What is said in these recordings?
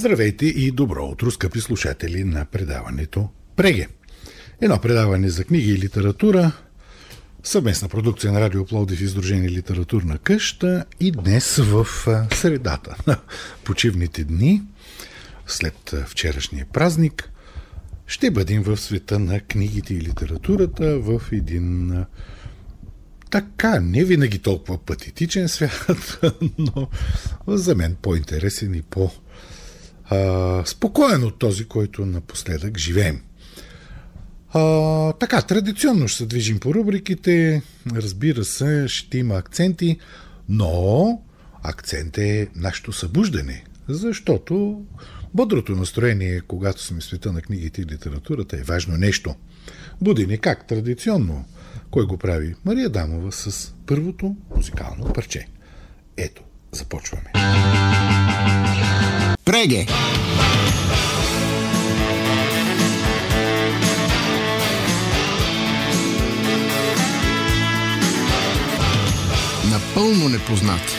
Здравейте и добро утро, скъпи слушатели на предаването Преге. Едно предаване за книги и литература, съвместна продукция на Радио Плодив и Издружение Литературна къща и днес в средата на почивните дни, след вчерашния празник, ще бъдем в света на книгите и литературата в един така, не винаги толкова патетичен свят, но за мен по-интересен и по- спокоен от този, който напоследък живеем. А, така, традиционно ще се движим по рубриките. Разбира се, ще има акценти, но акцент е нашето събуждане, защото бодрото настроение, когато сме в света на книгите и литературата, е важно нещо. Буди ни как традиционно. Кой го прави? Мария Дамова с първото музикално парче. Ето, започваме. Преге! Напълно непознати.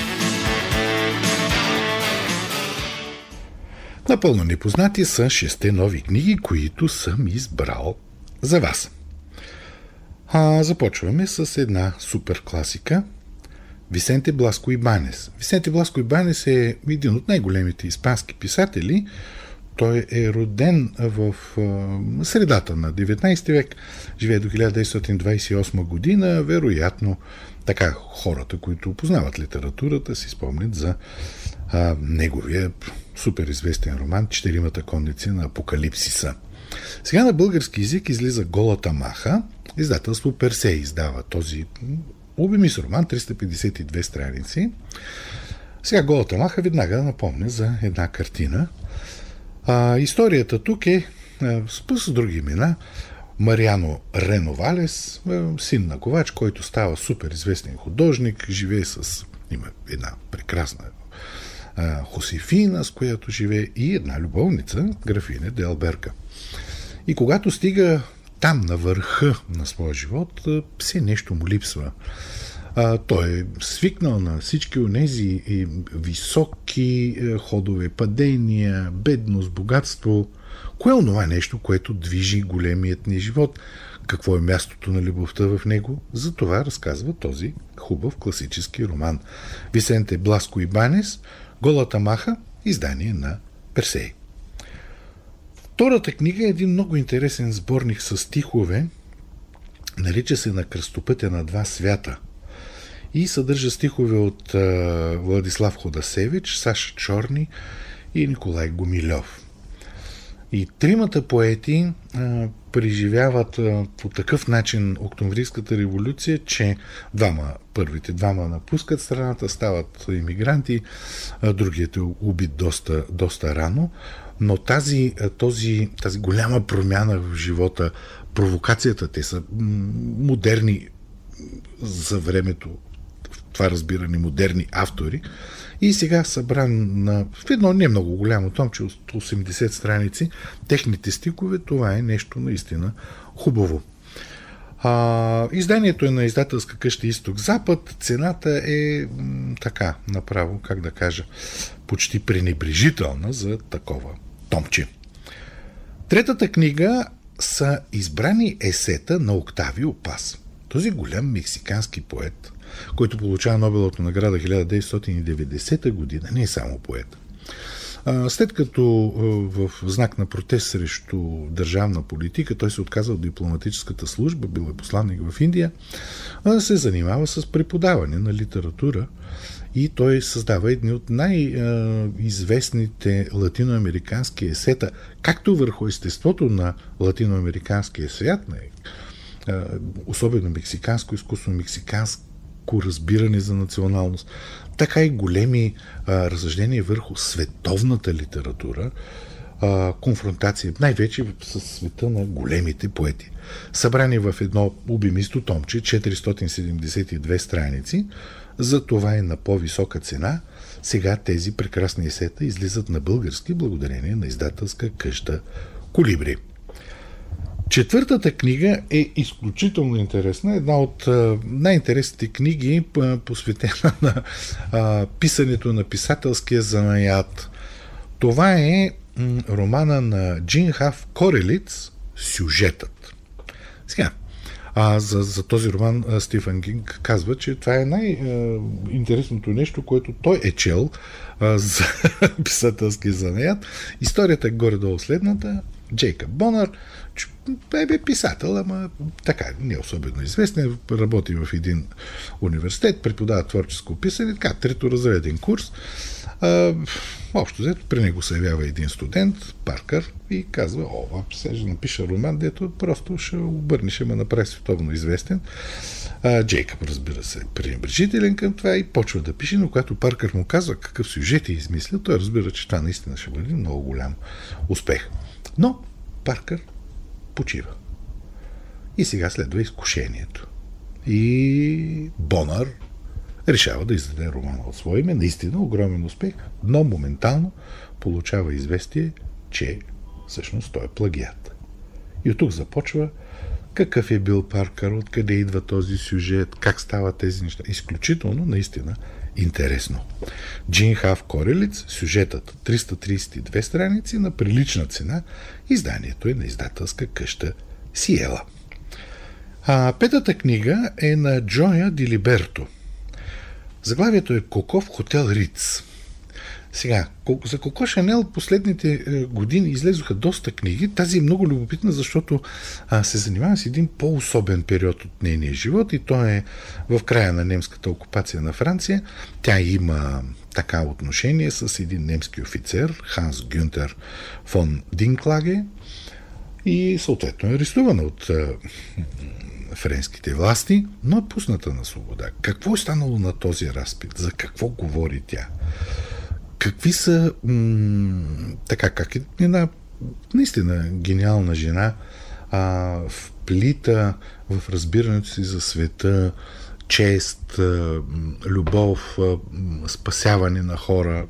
Напълно непознати са шесте нови книги, които съм избрал за вас. А, започваме с една супер класика Висенте Бласко и Банес. Висенте Бласко и Банес е един от най-големите испански писатели. Той е роден в средата на 19 век, живее до 1928 година. Вероятно, така хората, които познават литературата, си спомнят за а, неговия супер известен роман Четиримата конници на Апокалипсиса. Сега на български язик излиза Голата маха. Издателство Персей издава този обемис роман, 352 страници. Сега Голата маха веднага напомня за една картина. А, историята тук е с други имена. Мариано Реновалес, син на ковач, който става супер известен художник, живее с... има една прекрасна а, Хосифина, с която живее и една любовница, графиня Делберка. И когато стига там, на върха на своя живот, все нещо му липсва. А, той е свикнал на всички онези високи ходове, падения, бедност, богатство. Кое е онова нещо, което движи големият ни живот? Какво е мястото на любовта в него? За това разказва този хубав класически роман. Висенте Бласко и Банес, Голата маха, издание на Персей. Втората книга е един много интересен сборник с стихове, нарича се на кръстопътя на два свята и съдържа стихове от а, Владислав Ходасевич, Саша Чорни и Николай Гомилев. И тримата поети а, преживяват а, по такъв начин Октомврийската революция, че двама, първите двама напускат страната, стават иммигранти, а, другият е убит доста, доста рано, но тази, този, тази голяма промяна в живота, провокацията, те са модерни за времето, това разбиране, модерни автори. И сега събран на, в едно не много голямо томче от 80 страници, техните стикове, това е нещо наистина хубаво. А, изданието е на издателска къща Изток-Запад. Цената е м, така, направо, как да кажа, почти пренебрежителна за такова томче. Третата книга са избрани есета на Октавио Пас. Този голям мексикански поет, който получава Нобеловата награда 1990 година, не е само поет. След като в знак на протест срещу държавна политика той се отказа от дипломатическата служба, бил е посланник в Индия, се занимава с преподаване на литература и той създава едни от най-известните латиноамерикански есета, както върху естеството на латиноамериканския свят, особено мексиканско изкуство, мексиканско разбиране за националност, така и големи а, разсъждения върху световната литература, а, конфронтация, най-вече с света на големите поети. Събрани в едно обемисто томче, 472 страници, за това е на по-висока цена. Сега тези прекрасни есета излизат на български благодарение на издателска къща Колибри. Четвъртата книга е изключително интересна. Една от най-интересните книги, посветена на писането на писателския занаят. Това е романа на Джин Хав Корелиц «Сюжетът». Сега, а за, за този роман Стивен Кинг казва, че това е най-интересното нещо, което той е чел а, за писателски занаят. Историята е горе-долу следната. Джейкъб Бонър е писател, ама така, не е особено известен. Работи в един университет, преподава творческо писане, така, треторазреден курс. А, общо взето, при него се явява един студент, Паркър, и казва, о, сега ще напиша роман, дето просто ще обърне, ще ме направи световно известен. А, Джейкъб, разбира се, е пренебрежителен към това и почва да пише, но когато Паркър му казва какъв сюжет е измислил, той разбира, че това наистина ще бъде много голям успех. Но Паркър почива. И сега следва изкушението. И Бонар решава да издаде романа от свое име. Наистина огромен успех, но моментално получава известие, че всъщност той е плагиат. И от тук започва какъв е бил Паркър, откъде идва този сюжет, как стават тези неща. Изключително, наистина, интересно. Джин Хав Корелиц, сюжетът 332 страници на прилична цена, изданието е на издателска къща Сиела. А петата книга е на Джоя Дилиберто. Заглавието е Коко в хотел Риц. Сега, за Коко Шанел последните е, години излезоха доста книги. Тази е много любопитна, защото а, се занимава с един по-особен период от нейния живот и то е в края на немската окупация на Франция. Тя има така отношение с един немски офицер, Ханс Гюнтер фон Динклаге и съответно е арестувана от а, френските власти, но е пусната на свобода. Какво е станало на този разпит? За какво говори тя? какви са м- така, как е една наистина гениална жена а, вплита в разбирането си за света, чест, любов, спасяване на хора.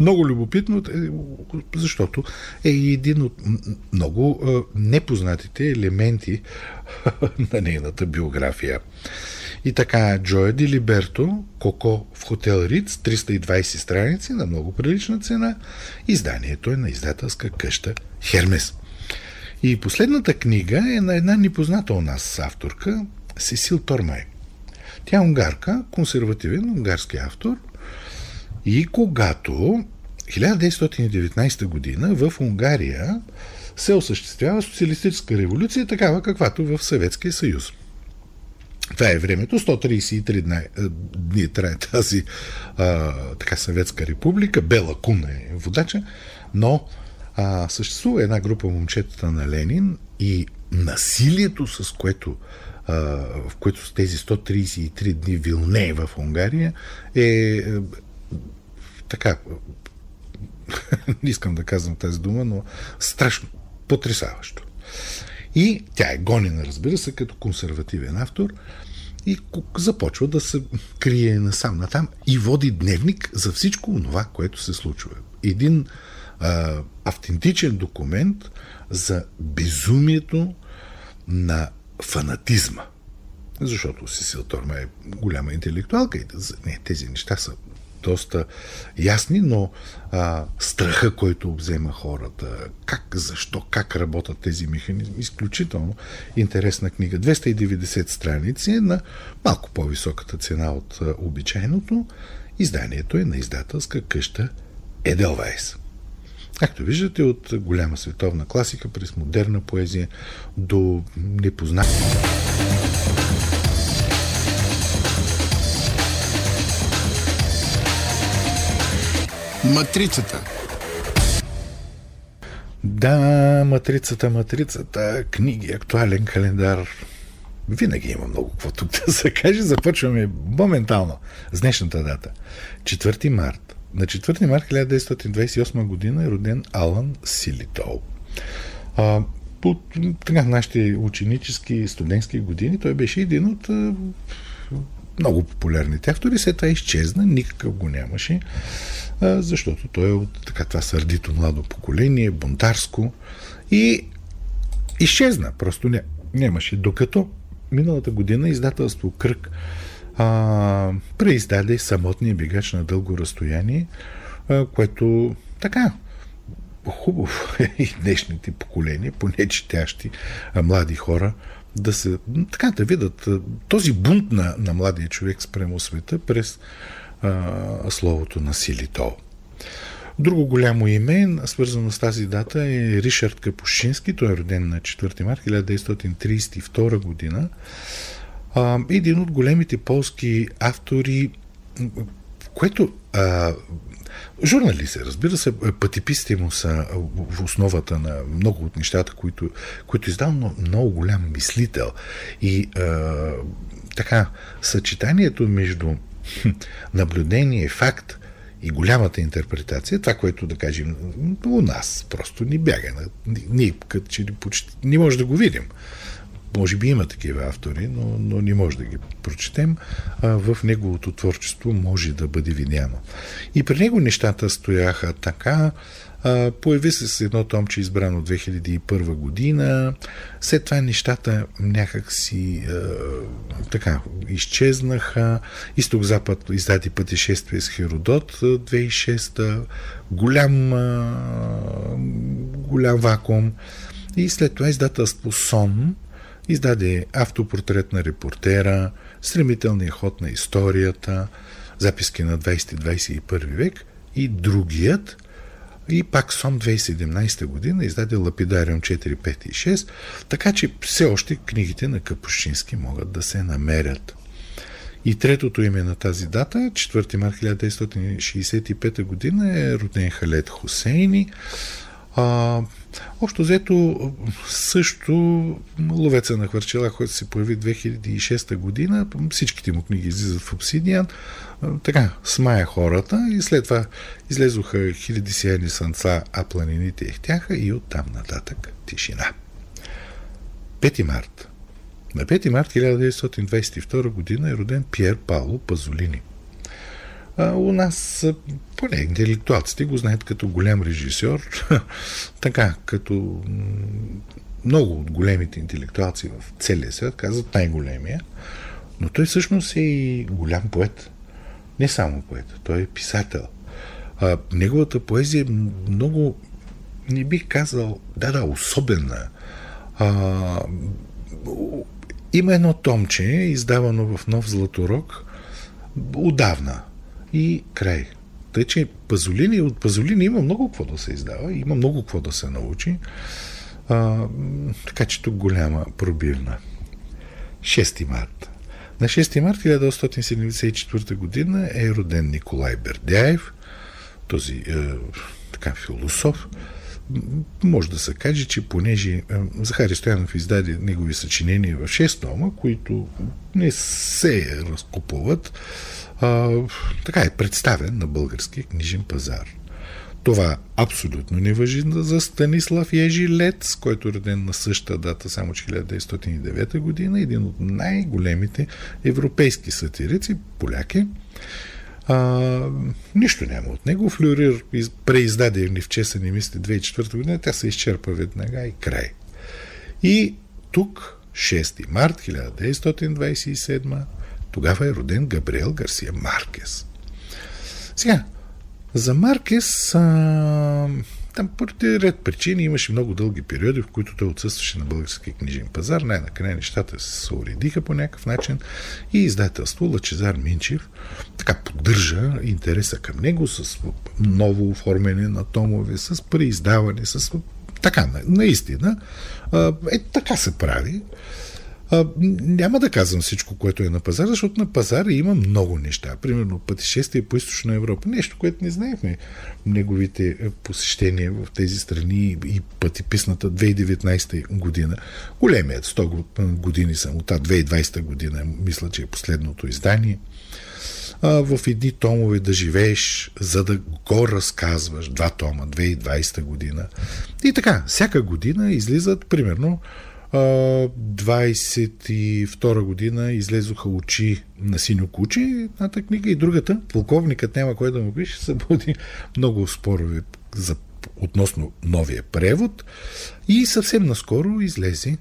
Много любопитно, е, защото е един от много непознатите елементи на нейната биография. И така, Джоя Ди Либерто, Коко в хотел Риц, 320 страници на много прилична цена. Изданието е на издателска къща Хермес. И последната книга е на една непозната у нас авторка, Сесил Тормай. Тя е унгарка, консервативен унгарски автор. И когато 1919 година в Унгария се осъществява социалистическа революция, такава каквато в Съветския съюз – това е времето. 133 дни, дни трае тази а, така съветска република. Бела Кун е водача, но а, съществува една група момчетата на Ленин и насилието, с което в което с тези 133 дни вилне в Унгария е, е така не искам да казвам тази дума, но страшно потрясаващо. И тя е гонена, разбира се, като консервативен автор и започва да се крие насам натам и води дневник за всичко това, което се случва. Един а, автентичен документ за безумието на фанатизма. Защото Сисил Торма е голяма интелектуалка и не, тези неща са доста ясни, но а, страха, който обзема хората, как, защо, как работят тези механизми, изключително интересна книга. 290 страници на малко по-високата цена от а, обичайното. Изданието е на издателска къща Еделвайс. Както виждате, от голяма световна класика през модерна поезия до непозната. Матрицата. Да, матрицата, матрицата, книги, актуален календар. Винаги има много какво тук да се каже. Започваме моментално с днешната дата. 4 март. На 4 март 1928 година е роден Алан Силитол. А, по така, нашите ученически, студентски години той беше един от много популярните автори. След това изчезна, никакъв го нямаше защото той е от така това сърдито младо поколение, бунтарско и изчезна. Просто не, нямаше. Докато миналата година издателство Кръг а, преиздаде самотния бигач на дълго разстояние, а, което така хубаво е и днешните поколения, поне четящи млади хора, да се, така да видят този бунт на, на младия човек спрямо света през а, словото на Силитол. Друго голямо име, свързано с тази дата, е Ришард Капушински. Той е роден на 4 марта 1932 година. Един от големите полски автори, което а, Журналист е, разбира се, пътеписите му са в основата на много от нещата, които, които издава много голям мислител. И а, така, съчетанието между наблюдение, факт и голямата интерпретация, това, което да кажем у нас, просто ни бяга. Ние като че почти не може да го видим. Може би има такива автори, но, но не може да ги прочетем. А в неговото творчество може да бъде видяно. И при него нещата стояха така. А, появи се с едно томче, избрано 2001 година. След това нещата някак си а, така изчезнаха. Изток-запад издаде пътешествие с Херодот 2006. Голям, а, голям вакуум. И след това издателство Сон Издаде автопортрет на репортера, стремителния ход на историята, записки на 20-21 век и другият, и пак Сон 2017 година издаде Лапидариум 4, 5 и 6, така че все още книгите на Капущински могат да се намерят. И третото име на тази дата, 4 марта 1965 година, е роден Халет Хусейни. А, общо взето също ловеца на хвърчела, който се появи 2006 година, всичките му книги излизат в Обсидиан, така, смая хората и след това излезоха хиляди сияни сънца, а планините ехтяха и оттам нататък тишина. 5 март. На 5 март 1922 година е роден Пьер Пауло Пазолини – а, у нас, поне интелектуалците го знаят като голям режисьор, така, като много от големите интелектуалци в целия свят казват най-големия, но той всъщност е и голям поет. Не само поет, той е писател. А, неговата поезия е много, не бих казал, да, да, особена. А, има едно томче, издавано в Нов Златорог, отдавна – и край. Тъй, че Пазолини, от Пазолини има много какво да се издава, има много какво да се научи. А, така че тук голяма пробивна. 6 марта. На 6 марта 1974 година е роден Николай Бердяев, този е, така философ. Може да се каже, че понеже е, Захари Стоянов издаде негови съчинения в 6 тома, които не се разкупуват, а, така е представен на българския книжен пазар. Това абсолютно не въжи за Станислав Ежи Лец, който е роден на същата дата, само че 1909 година, един от най-големите европейски сатирици, поляки. А, нищо няма от него. Флюрир преиздаде в Чесани мисли 2004 година, тя се изчерпа веднага и край. И тук, 6 март 1927 тогава е роден Габриел Гарсия Маркес. Сега, за Маркес а, там поради ред причини имаше много дълги периоди, в които той отсъстваше на българския книжен пазар. Най-накрая нещата се уредиха по някакъв начин и издателство Лачезар Минчев така поддържа интереса към него с ново оформяне на томове, с преиздаване, с така, наистина. Е, така се прави. А, няма да казвам всичко, което е на пазара, защото на пазара има много неща. Примерно пътешествие по източна Европа. Нещо, което не знаехме. Неговите е, посещения в тези страни и пътеписната 2019 година. Големият 100 години само. Та 2020 година, мисля, че е последното издание. А, в едни томове да живееш, за да го разказваш. Два тома, 2020 година. И така, всяка година излизат примерно 22 година излезоха очи на синьо куче, едната книга и другата, полковникът няма кой да му пише, събуди много спорове за, относно новия превод. И съвсем наскоро излезе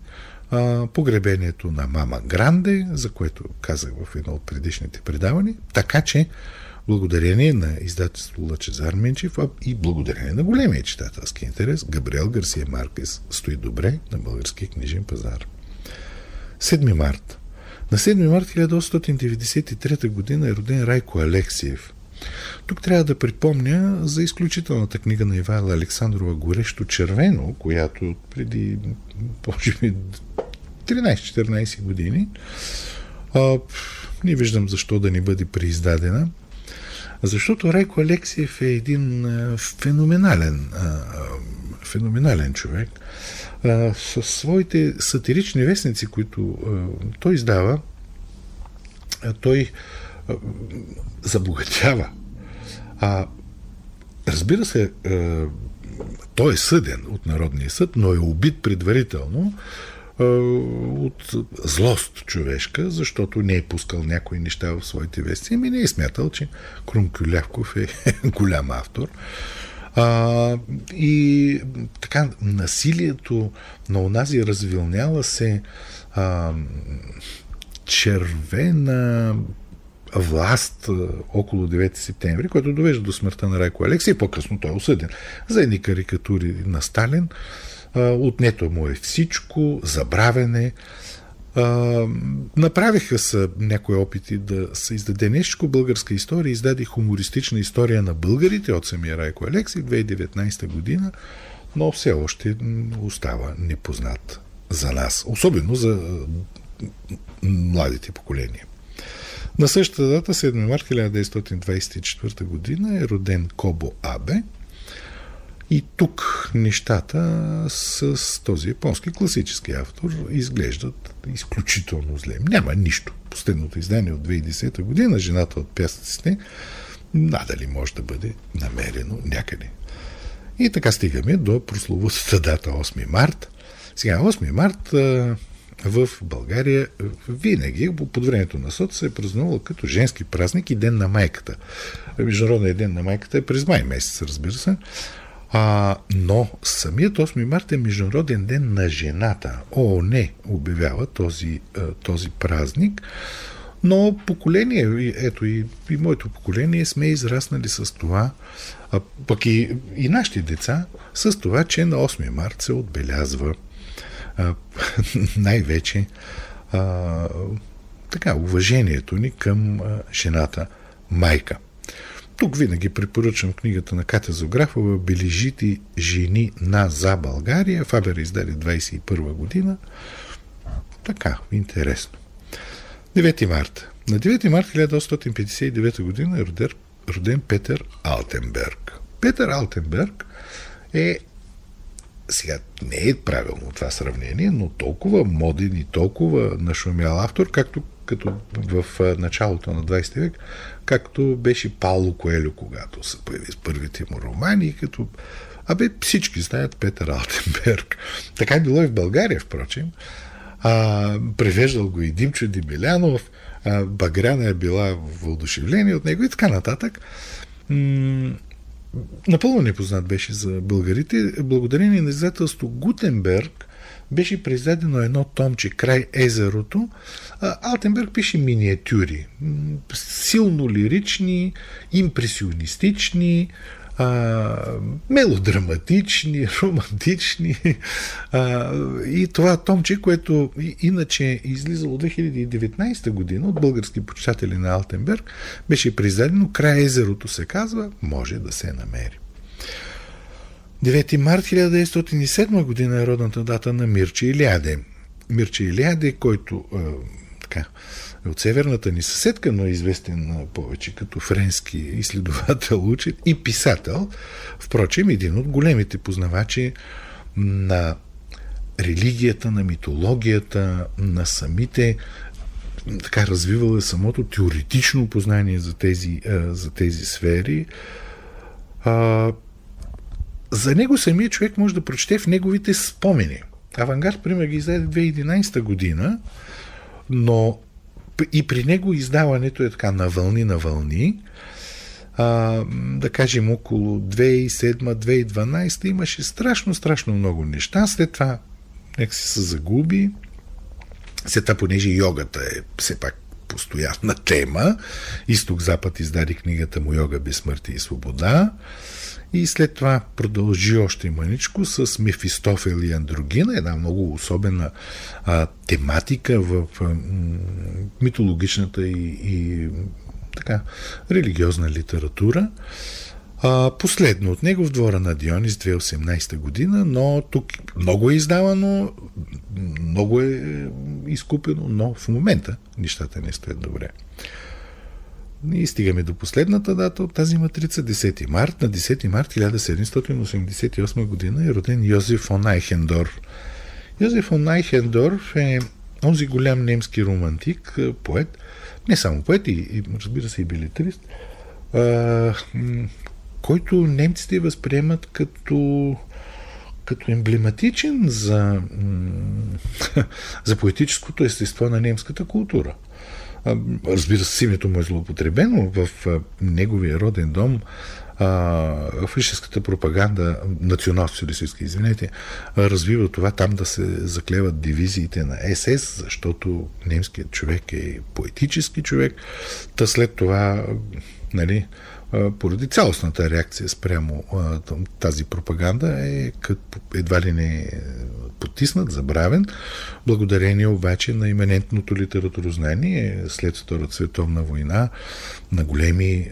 а, погребението на мама Гранде, за което казах в едно от предишните предавания, така че благодарение на издателство Лъчезар Менчев и благодарение на големия читателски интерес, Габриел Гарсия Маркес стои добре на българския книжен пазар. 7 март. На 7 март 1893 г. е роден Райко Алексиев. Тук трябва да припомня за изключителната книга на Ивайла Александрова Горещо червено, която преди, може би, 13-14 години а, не виждам защо да ни бъде преиздадена. Защото Райко Алексиев е един феноменален, феноменален човек. А, с своите сатирични вестници, които той издава, той забогатява. А, разбира се, той е съден от Народния съд, но е убит предварително, от злост човешка, защото не е пускал някои неща в своите вести. Ами не е смятал, че Крум Кюлявков е голям автор. А, и така, насилието на онази развилняла се а, червена власт около 9 септември, който довежда до смъртта на Райко Алексей. По-късно той е осъден за едни карикатури на Сталин отнето му е всичко, забравене. Направиха са някои опити да се издаде нещо българска история, издаде хумористична история на българите от самия Райко Алекси 2019 година, но все още остава непознат за нас, особено за младите поколения. На същата дата, 7 марта 1924 година, е роден Кобо Абе – и тук нещата с този японски класически автор изглеждат изключително зле. Няма нищо. Последното издание от 2010 година, жената от пясъците, надали може да бъде намерено някъде. И така стигаме до прословутата дата 8 март. Сега 8 март в България винаги под времето на СОТ се е празнувал като женски празник и Ден на майката. Международният ден на майката е през май месец, разбира се. А, но самият 8 марта е Международен ден на жената. О, не, обявява този, този празник. Но поколение, ето и, и моето поколение, сме израснали с това, а пък и, и нашите деца, с това, че на 8 март се отбелязва а, най-вече а, така, уважението ни към а, жената майка. Тук винаги препоръчвам книгата на Катя Зографова Бележити жени на за България. Фабер издаде 21 година. Така, интересно. 9 марта. На 9 марта 1859 година е роден, роден Петър Алтенберг. Петър Алтенберг е сега не е правилно това сравнение, но толкова моден и толкова нашумял автор, както като в началото на 20 век, както беше Пауло Коелю, когато се появи с първите му романи, като Абе, всички знаят Петър Алтенберг. Така е било и в България, впрочем. А, превеждал го и Димчо Димилянов, Багряна е била въодушевление от него и така нататък. М- напълно непознат беше за българите. Благодарение на издателство Гутенберг беше произведено едно томче край езерото. Алтенберг пише миниатюри, силно лирични, импресионистични, мелодраматични, романтични. И това томче, което иначе е излизало 2019 година от български почитатели на Алтенберг, беше произведено край езерото се казва, може да се намери. 9 март 1907 година е родната дата на Мирче Илиаде. Мирче Илиаде, който така, е от северната ни съседка, но е известен повече като френски изследовател, учен и писател. Впрочем, един от големите познавачи на религията, на митологията, на самите така развивала самото теоретично познание за тези, за тези сфери. За него самия човек може да прочете в неговите спомени. Авангард, пример, ги издаде 2011 година, но и при него издаването е така на вълни на вълни. А, да кажем около 2007-2012 имаше страшно, страшно много неща. След това нека се загуби. След това, понеже йогата е все пак постоянна тема. Изток-Запад издаде книгата му Йога, безсмъртие и свобода. И след това продължи още маничко с Мефистофел и Андрогина, една много особена а, тематика в а, митологичната и, и така, религиозна литература. А, последно от него в двора на Дионис 2018 година, но тук много е издавано, много е изкупено, но в момента нещата не стоят добре. И стигаме до последната дата от тази матрица, 10 март. На 10 март 1788 година е роден Йозеф фон Айхендорф. Йозеф фон Айхендорф е онзи голям немски романтик, поет, не само поет, и разбира се и билетрист, който немците възприемат като като емблематичен за, за поетическото естество на немската култура. Разбира се, името му е злоупотребено в неговия роден дом. фашистската пропаганда, национал-социалистическа, извинете, развива това там да се заклеват дивизиите на СС, защото немският човек е поетически човек. Та след това, нали, поради цялостната реакция спрямо тази пропаганда е едва ли не е потиснат, забравен, благодарение обаче на именентното литературознание след Втората световна война на големи е,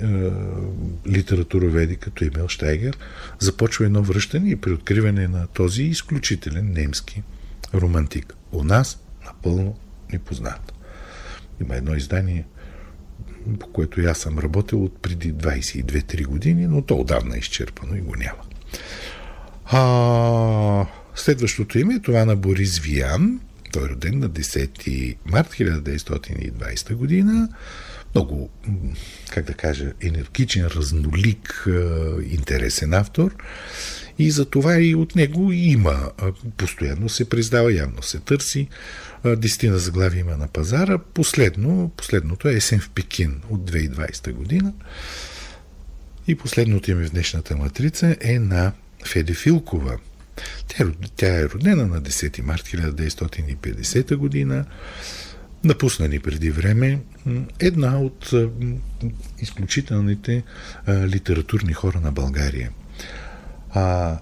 литературоведи като Емил Штайгер, започва едно връщане и преоткриване на този изключителен немски романтик. У нас напълно непознат. Има едно издание по което и аз съм работил от преди 22-3 години, но то отдавна е изчерпано и го няма. А, следващото име е това на Борис Виян. Той е роден на 10 март 1920 година. Много, как да кажа, енергичен, разнолик, интересен автор. И за това и от него има. Постоянно се признава, явно се търси. Десетина заглави има на пазара. Последно, последното е Есен в Пекин от 2020 година. И последното име в днешната матрица е на Феде Филкова. Тя, тя е родена на 10 март 1950 година. Напусна ни преди време една от изключителните литературни хора на България. А,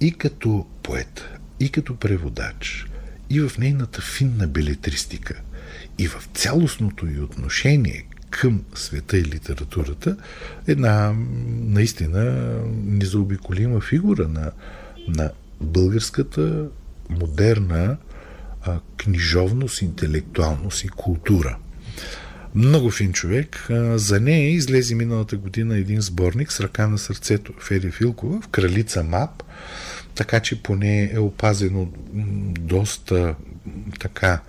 и като поет, и като преводач, и в нейната финна белетристика, и в цялостното й отношение към света и литературата, една наистина незаобиколима фигура на, на българската модерна а, книжовност, интелектуалност и култура. Много фин човек. За нея излезе миналата година един сборник с ръка на сърцето Фери Филкова в Кралица МАП така че поне е опазено доста така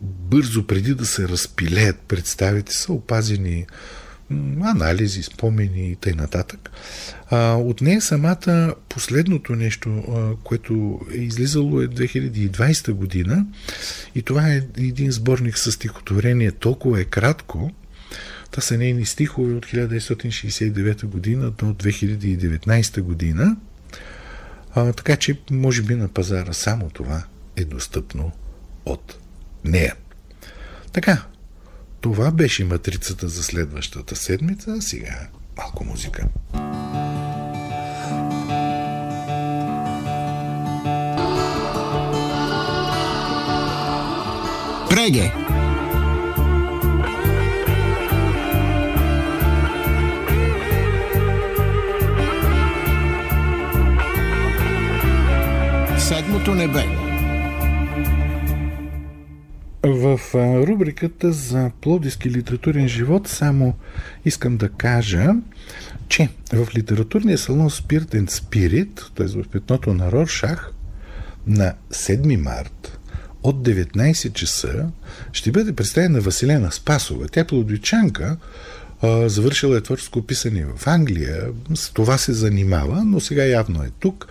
бързо преди да се разпилеят представите са опазени анализи, спомени и т.н. А, от нея самата последното нещо, което е излизало е 2020 година и това е един сборник с стихотворение толкова е кратко, това са нейни стихове от 1969 година до 2019 година а, така че, може би на пазара само това е достъпно от нея. Така, това беше матрицата за следващата седмица, а сега малко музика. Преге! седмото небе. В рубриката за плодиски литературен живот само искам да кажа, че в литературния салон Spirit and Spirit, т.е. в петното на Роршах, на 7 март от 19 часа ще бъде представена Василена Спасова. Тя е плодичанка, завършила е творческо писане в Англия, с това се занимава, но сега явно е тук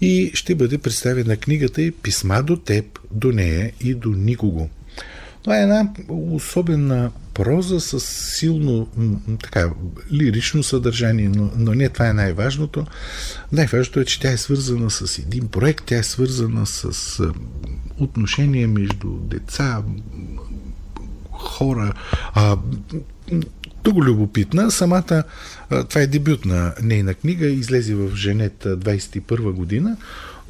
и ще бъде представена книгата и писма до теб, до нея и до никого. Това е една особена проза с силно така, лирично съдържание, но, но не това е най-важното. Най-важното е, че тя е свързана с един проект, тя е свързана с отношения между деца, хора. А, много любопитна. Самата, това е дебют на нейна книга, излезе в Женет 21 година,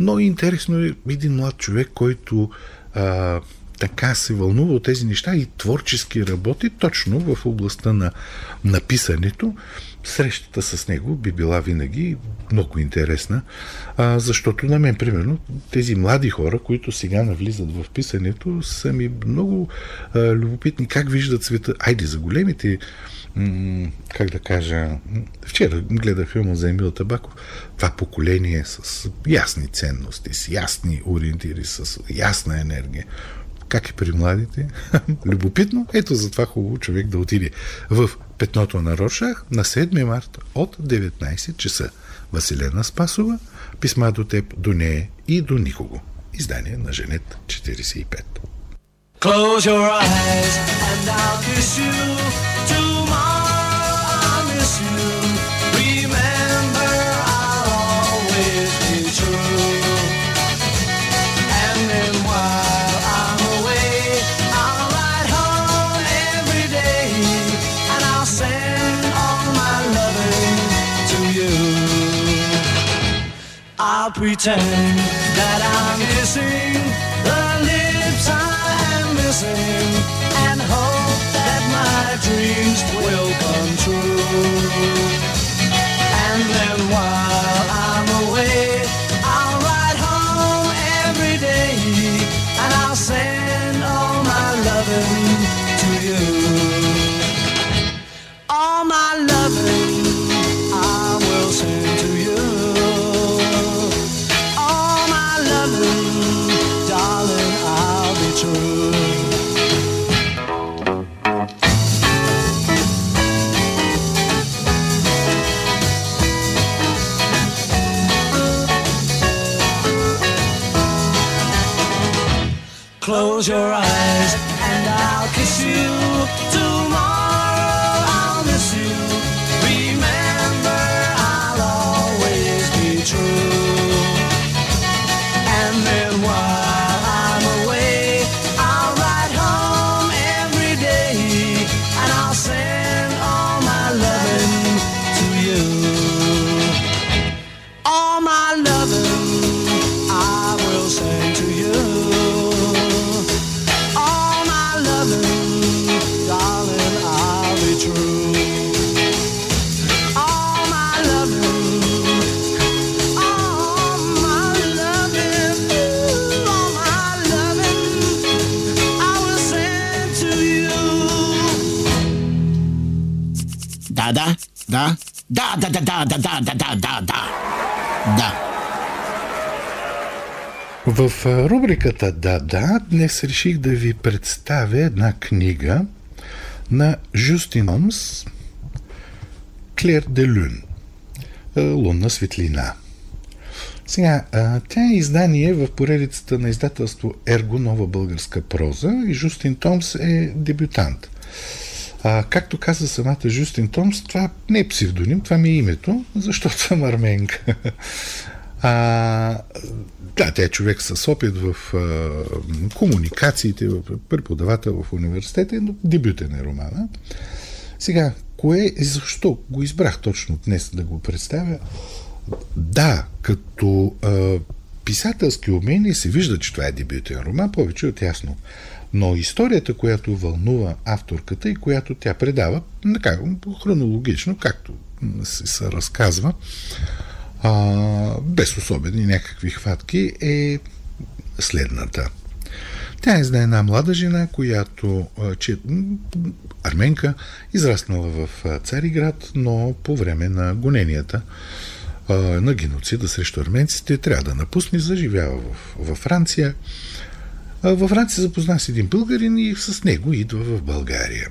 но интересно е един млад човек, който а, така се вълнува от тези неща и творчески работи точно в областта на написането. Срещата с него би била винаги много интересна, а, защото на мен, примерно, тези млади хора, които сега навлизат в писането, са ми много а, любопитни как виждат света. Айде, за големите как да кажа, вчера гледах филма за Емил Табаков, това поколение с ясни ценности, с ясни ориентири, с ясна енергия. Как е при младите? Любопитно. Ето затова хубаво човек да отиде в петното на Рошах на 7 марта от 19 часа. Василена Спасова, писма до теб, до нея и до никого. Издание на Женет 45. Close your eyes and I'll kiss you I'll pretend that I'm Да, да, да, да, да, да, да, да, да, да. В рубриката Да, да, днес реших да ви представя една книга на Жустин Омс Клер де Люн Лунна светлина. Сега, тя е издание в поредицата на издателство Ерго Нова българска проза и Жустин Томс е дебютант. А, както каза самата Жустин Томс, това не е псевдоним, това ми е името, защото съм арменка. А, да, тя е човек с опит в а, комуникациите, в преподавател в университета, но дебютен е романа. Сега, кое и защо го избрах точно днес да го представя? Да, като а, писателски умения се вижда, че това е дебютен роман, повече от ясно. Но историята, която вълнува авторката и която тя предава, така, хронологично, както се, разказва, а, без особени някакви хватки, е следната. Тя е за една млада жена, която че, арменка, израснала в Цариград, но по време на гоненията на геноцида срещу арменците трябва да напусне, заживява в, във Франция. Във Франция запозна с един българин и с него идва в България.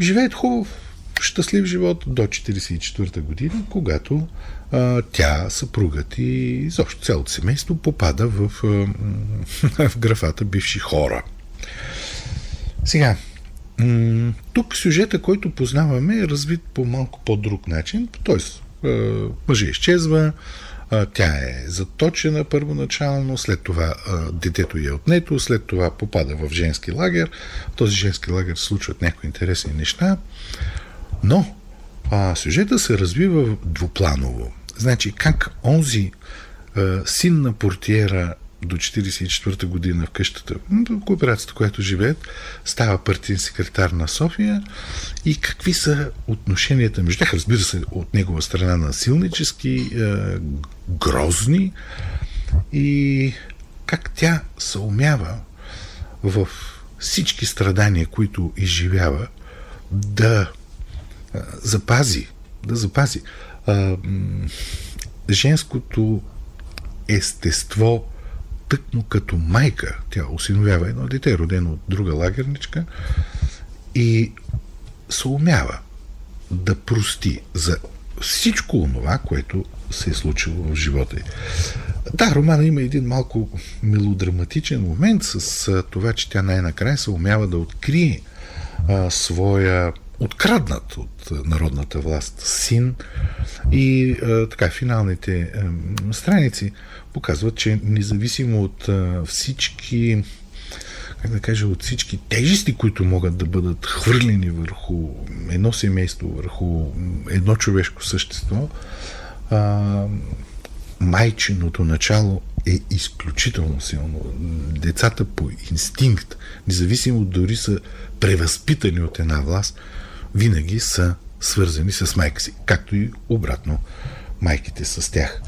Живеят хубав, щастлив живот до 1944 година, когато тя, съпругът и изобщо цялото семейство попада в, а, в графата бивши хора. Сега, тук сюжета, който познаваме, е развит по малко по-друг начин. А, мъжа изчезва, Тя е заточена първоначално, след това детето е отнето, след това попада в женски лагер. В този женски лагер се случват някои интересни неща, но а, сюжета се развива двупланово. Значи, как онзи а, син на портиера до 1944 година в къщата, в кооперацията, която живеят, става партиен секретар на София и какви са отношенията между тях, разбира се, от негова страна насилнически, грозни и как тя се умява в всички страдания, които изживява, да запази, да запази е, женското естество тъкмо като майка. Тя осиновява едно дете, родено от друга лагерничка и се умява да прости за всичко това, което се е случило в живота й. Да, романа има един малко мелодраматичен момент с това, че тя най-накрая се умява да открие а, своя откраднат от народната власт син и а, така финалните а, страници показват, че независимо от а, всички как да кажа, от всички тежести, които могат да бъдат хвърлени върху едно семейство, върху едно човешко същество, а, майчиното начало е изключително силно. Децата по инстинкт, независимо дори са превъзпитани от една власт, винаги са свързани с майка си, както и обратно майките с тях.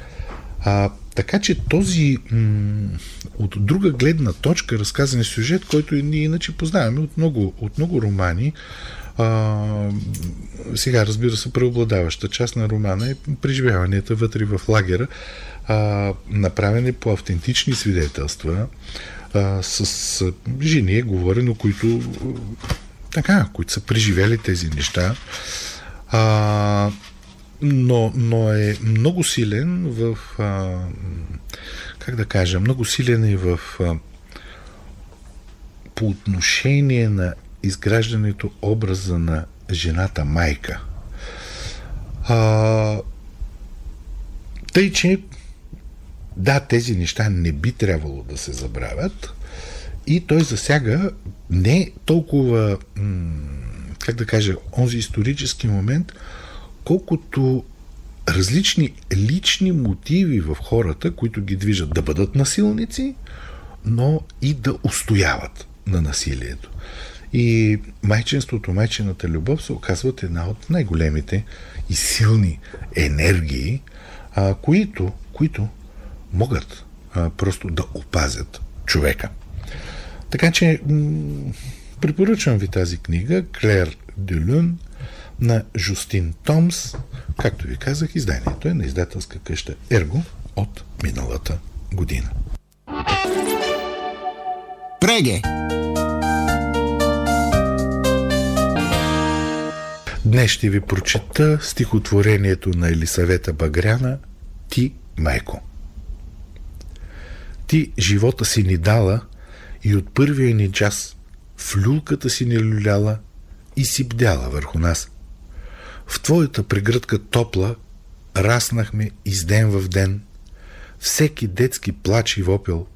А, така че този м- от друга гледна точка разказан сюжет, който ние иначе познаваме от много, от много романи, а, сега, разбира се, преобладаваща част на романа е преживяванията вътре в лагера, а, направени по автентични свидетелства а, с жени, говорено, които така, които са преживели тези неща. А, но, но е много силен в а, как да кажа, много силен е в а, по отношение на изграждането образа на жената майка. А, тъй, че да, тези неща не би трябвало да се забравят и той засяга не толкова, как да кажа, онзи исторически момент, колкото различни лични мотиви в хората, които ги движат да бъдат насилници, но и да устояват на насилието. И майчинството, майчината любов се оказват една от най-големите и силни енергии, а, които, които могат а, просто да опазят човека. Така че м- препоръчвам ви тази книга Клер Дюлюн на Жустин Томс. Както ви казах, изданието е на издателска къща Ерго от миналата година. Преге! Днес ще ви прочета стихотворението на Елисавета Багряна «Ти, майко». Ти живота си ни дала и от първия ни час в люлката си ни люляла и си бдяла върху нас. В твоята прегръдка топла раснахме из ден в ден. Всеки детски плач и вопел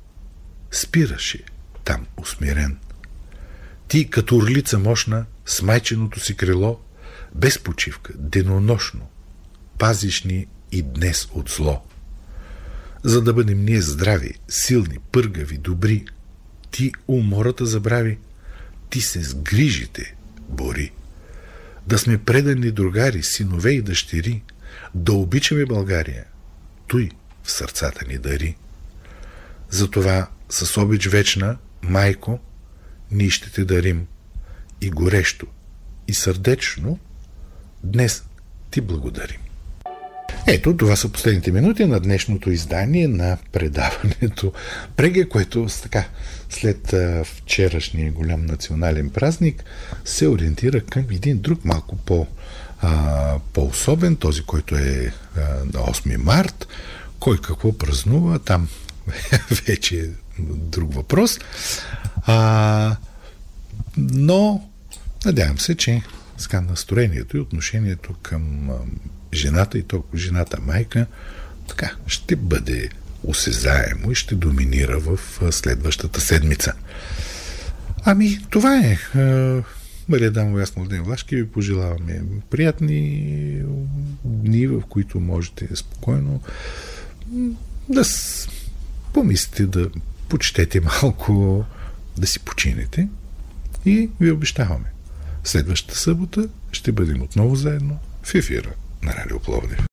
спираше там усмирен. Ти, като орлица мощна, с майченото си крило, без почивка, денонощно, пазиш ни и днес от зло. За да бъдем ние здрави, силни, пъргави, добри, ти умората забрави, ти се с грижите бори. Да сме предани другари, синове и дъщери, да обичаме България, той в сърцата ни дари. Затова с обич вечна, майко, ние ще те дарим и горещо, и сърдечно днес ти благодарим. Ето, това са последните минути на днешното издание на предаването Преге, което така, след вчерашния голям национален празник се ориентира към един друг малко по, а, по-особен, този, който е а, на 8 март. Кой какво празнува, там вече е друг въпрос. А, но надявам се, че ска настроението и отношението към жената и толкова жената майка така, ще бъде осезаемо и ще доминира в следващата седмица. Ами, това е. Мария Дамова, ясно Ден Влашки, ви пожелаваме приятни дни, в които можете спокойно да помислите, да почетете малко, да си починете и ви обещаваме. Следващата събота ще бъдем отново заедно в ефира на Радио Пловдив.